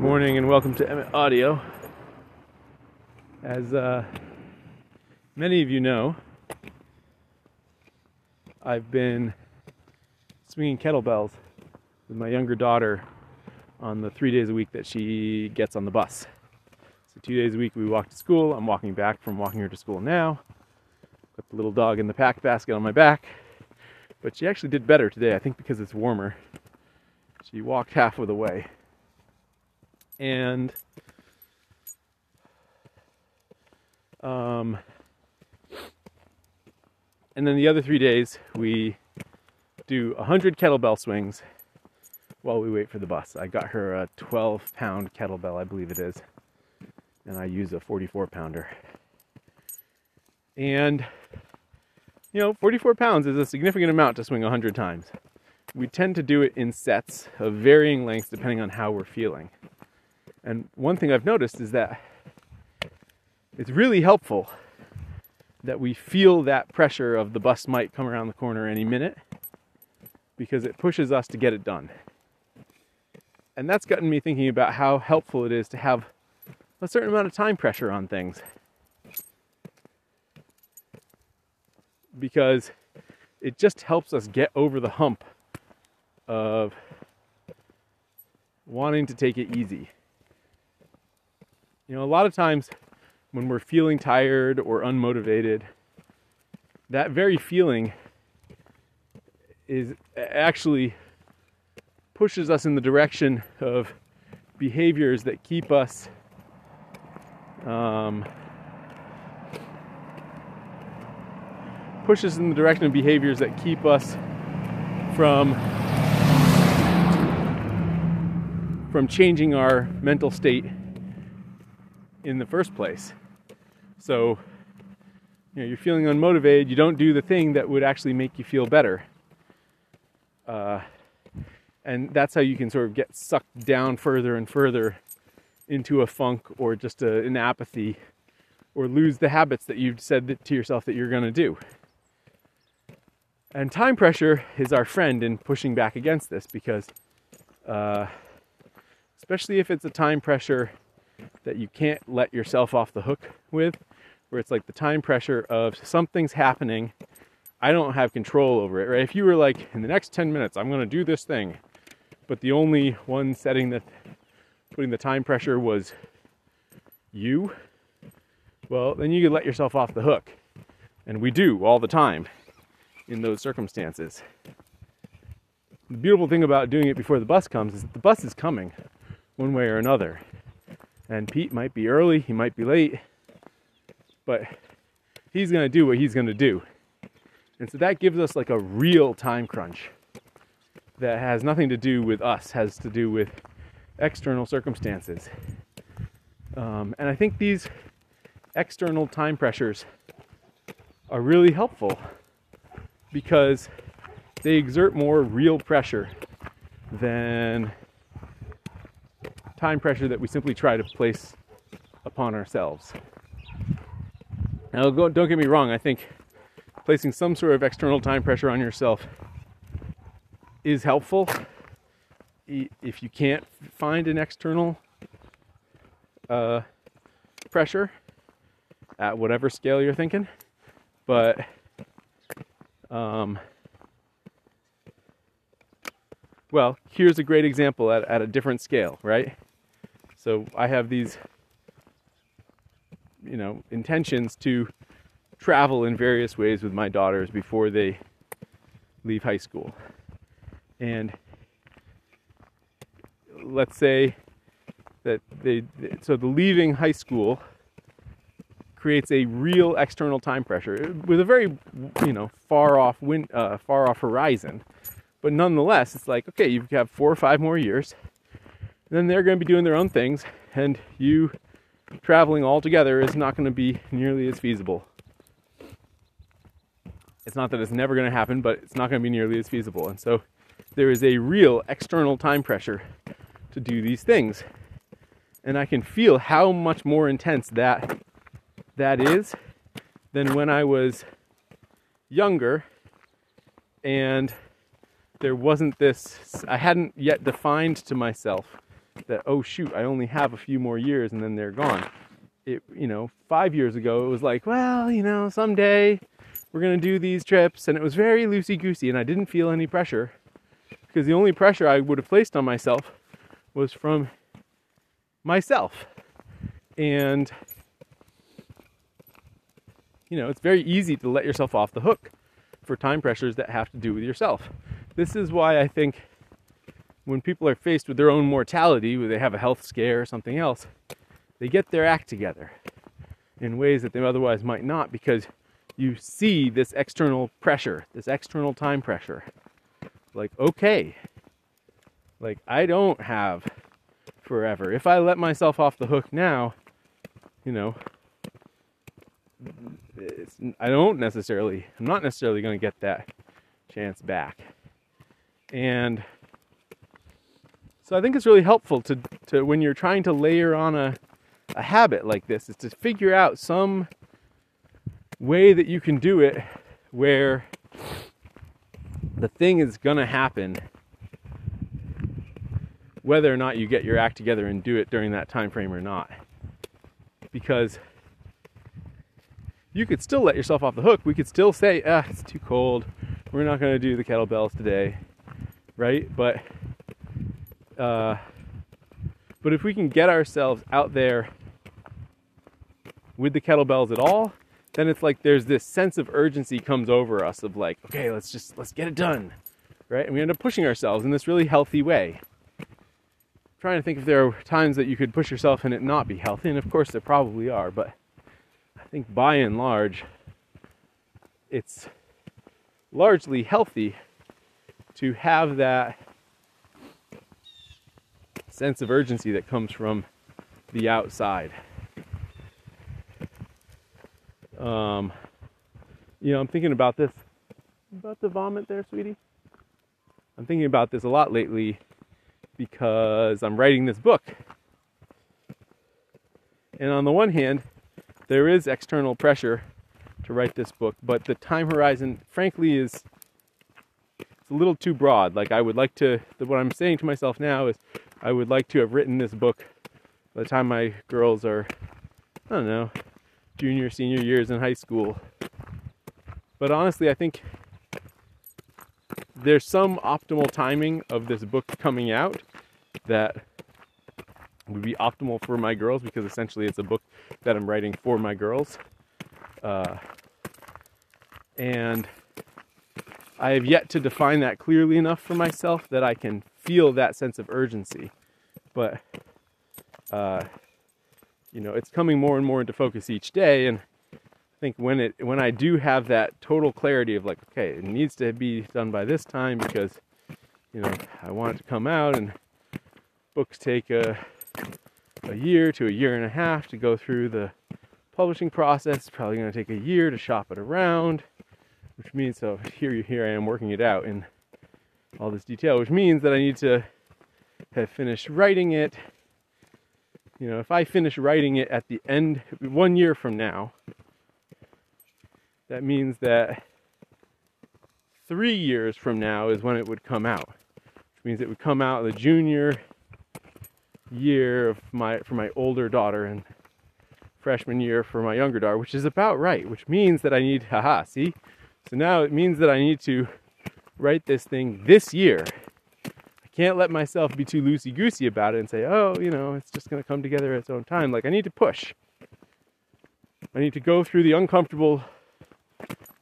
morning and welcome to Emmett Audio. As uh, many of you know, I've been swinging kettlebells with my younger daughter on the three days a week that she gets on the bus. So, two days a week we walk to school. I'm walking back from walking her to school now. Got the little dog in the pack basket on my back. But she actually did better today, I think because it's warmer. She walked half of the way and um, and then the other three days we do 100 kettlebell swings while we wait for the bus. I got her a 12 pound kettlebell, I believe it is, and I use a 44 pounder. And you know, 44 pounds is a significant amount to swing 100 times. We tend to do it in sets of varying lengths depending on how we're feeling. And one thing I've noticed is that it's really helpful that we feel that pressure of the bus might come around the corner any minute because it pushes us to get it done. And that's gotten me thinking about how helpful it is to have a certain amount of time pressure on things. Because it just helps us get over the hump of wanting to take it easy. You know, a lot of times when we're feeling tired or unmotivated, that very feeling is actually pushes us in the direction of behaviors that keep us um, pushes in the direction of behaviors that keep us from from changing our mental state in the first place. So, you know, you're feeling unmotivated, you don't do the thing that would actually make you feel better. Uh, and that's how you can sort of get sucked down further and further into a funk or just a, an apathy or lose the habits that you've said to yourself that you're going to do. And time pressure is our friend in pushing back against this because, uh, especially if it's a time pressure that you can't let yourself off the hook with, where it's like the time pressure of something's happening. I don't have control over it, right? If you were like, in the next 10 minutes, I'm going to do this thing, but the only one setting that putting the time pressure was you, well, then you could let yourself off the hook. And we do all the time in those circumstances. The beautiful thing about doing it before the bus comes is that the bus is coming one way or another. And Pete might be early, he might be late, but he's going to do what he's going to do. And so that gives us like a real time crunch that has nothing to do with us, has to do with external circumstances. Um, and I think these external time pressures are really helpful because they exert more real pressure than time pressure that we simply try to place upon ourselves. Now, don't get me wrong, I think placing some sort of external time pressure on yourself is helpful. If you can't find an external uh, pressure at whatever scale you're thinking, but um, well, here's a great example at, at a different scale, right? So I have these, you know, intentions to travel in various ways with my daughters before they leave high school. And let's say that they, so the leaving high school creates a real external time pressure with a very, you know, far off wind, uh, far off horizon. But nonetheless, it's like, okay, you have four or five more years then they're going to be doing their own things, and you traveling all together is not going to be nearly as feasible. It's not that it's never going to happen, but it's not going to be nearly as feasible. And so there is a real external time pressure to do these things. And I can feel how much more intense that that is than when I was younger and there wasn't this I hadn't yet defined to myself that oh shoot, I only have a few more years and then they're gone. It you know, 5 years ago it was like, well, you know, someday we're going to do these trips and it was very loosey goosey and I didn't feel any pressure because the only pressure I would have placed on myself was from myself. And you know, it's very easy to let yourself off the hook for time pressures that have to do with yourself. This is why I think when people are faced with their own mortality, where they have a health scare or something else, they get their act together in ways that they otherwise might not because you see this external pressure, this external time pressure. Like, okay, like I don't have forever. If I let myself off the hook now, you know, I don't necessarily, I'm not necessarily going to get that chance back. And so I think it's really helpful to, to when you're trying to layer on a, a habit like this, is to figure out some way that you can do it where the thing is to happen whether or not you get your act together and do it during that time frame or not. Because you could still let yourself off the hook. We could still say ah it's too cold. We're not going to do the kettlebells today. Right? But uh, but if we can get ourselves out there with the kettlebells at all then it's like there's this sense of urgency comes over us of like, okay, let's just let's get it done. Right? And we end up pushing ourselves in this really healthy way. I'm trying to think if there are times that you could push yourself and it not be healthy, and of course there probably are, but I think by and large it's largely healthy to have that sense of urgency that comes from the outside. Um, you know, I'm thinking about this. About to vomit there, sweetie? I'm thinking about this a lot lately because I'm writing this book. And on the one hand, there is external pressure to write this book, but the time horizon, frankly, is a little too broad. Like I would like to. What I'm saying to myself now is, I would like to have written this book by the time my girls are, I don't know, junior, senior years in high school. But honestly, I think there's some optimal timing of this book coming out that would be optimal for my girls because essentially it's a book that I'm writing for my girls. Uh, and I have yet to define that clearly enough for myself that I can feel that sense of urgency. But uh, you know, it's coming more and more into focus each day. And I think when it when I do have that total clarity of like, okay, it needs to be done by this time because you know I want it to come out, and books take a a year to a year and a half to go through the publishing process. It's probably going to take a year to shop it around, which means so here you here I am working it out in all this detail, which means that I need to have finished writing it you know, if I finish writing it at the end, one year from now, that means that three years from now is when it would come out. Which means it would come out the junior year of my for my older daughter and freshman year for my younger daughter, which is about right. Which means that I need haha, see? So now it means that I need to write this thing this year I can't let myself be too loosey goosey about it and say, oh, you know, it's just going to come together at its own time. Like, I need to push. I need to go through the uncomfortable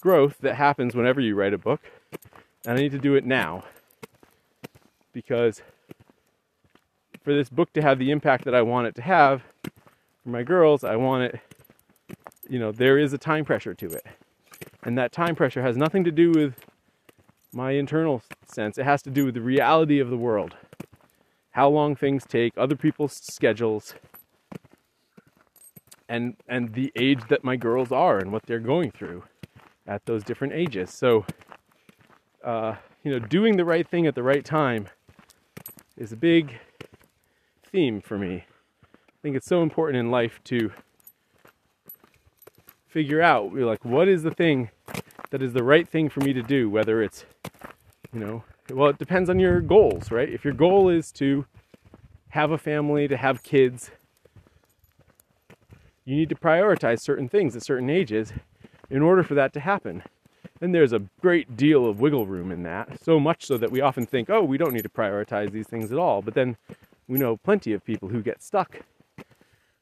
growth that happens whenever you write a book, and I need to do it now. Because for this book to have the impact that I want it to have for my girls, I want it, you know, there is a time pressure to it. And that time pressure has nothing to do with my internal sense. It has to do with the reality of the world, how long things take, other people's schedules, and and the age that my girls are and what they're going through at those different ages. So, uh, you know, doing the right thing at the right time is a big theme for me. I think it's so important in life to figure out you're like what is the thing that is the right thing for me to do, whether it's, you know, well, it depends on your goals, right? If your goal is to have a family, to have kids, you need to prioritize certain things at certain ages in order for that to happen. And there's a great deal of wiggle room in that, so much so that we often think, oh, we don't need to prioritize these things at all. But then we know plenty of people who get stuck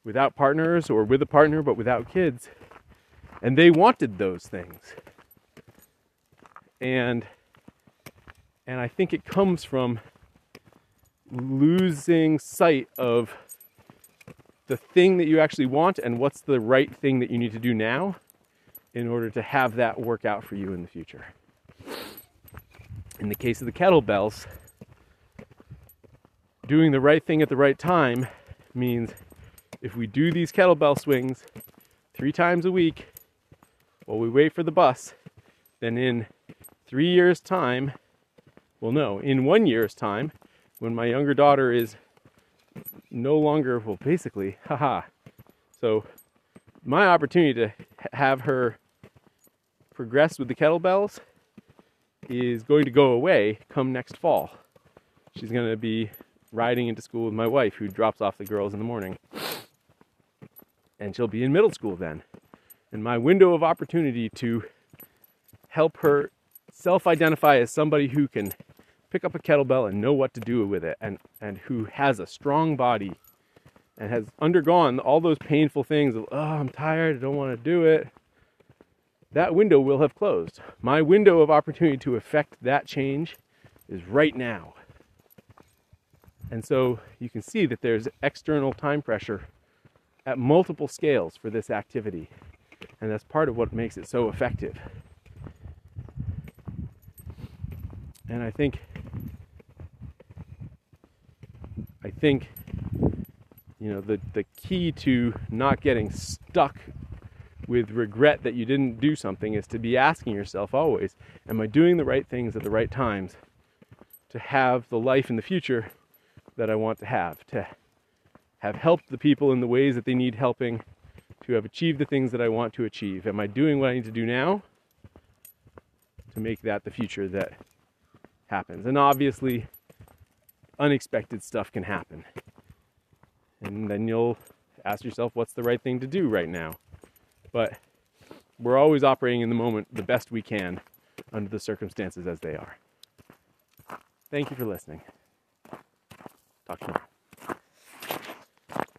without partners or with a partner but without kids. And they wanted those things. And and I think it comes from losing sight of the thing that you actually want and what's the right thing that you need to do now in order to have that work out for you in the future. In the case of the kettlebells, doing the right thing at the right time means if we do these kettlebell swings three times a week while we wait for the bus, then in three years' time, well, no, in one year's time, when my younger daughter is no longer, well, basically, haha. So, my opportunity to have her progress with the kettlebells is going to go away come next fall. She's going to be riding into school with my wife, who drops off the girls in the morning. And she'll be in middle school then. And my window of opportunity to help her self identify as somebody who can pick up a kettlebell and know what to do with it and, and who has a strong body and has undergone all those painful things of, oh, I'm tired, I don't want to do it, that window will have closed. My window of opportunity to affect that change is right now. And so you can see that there's external time pressure at multiple scales for this activity. And that's part of what makes it so effective. And I think I think you know the the key to not getting stuck with regret that you didn't do something is to be asking yourself always, am I doing the right things at the right times to have the life in the future that I want to have, to have helped the people in the ways that they need helping, to have achieved the things that I want to achieve? Am I doing what I need to do now to make that the future that happens? And obviously, unexpected stuff can happen. And then you'll ask yourself, what's the right thing to do right now? But we're always operating in the moment the best we can under the circumstances as they are. Thank you for listening. Talk to tomorrow.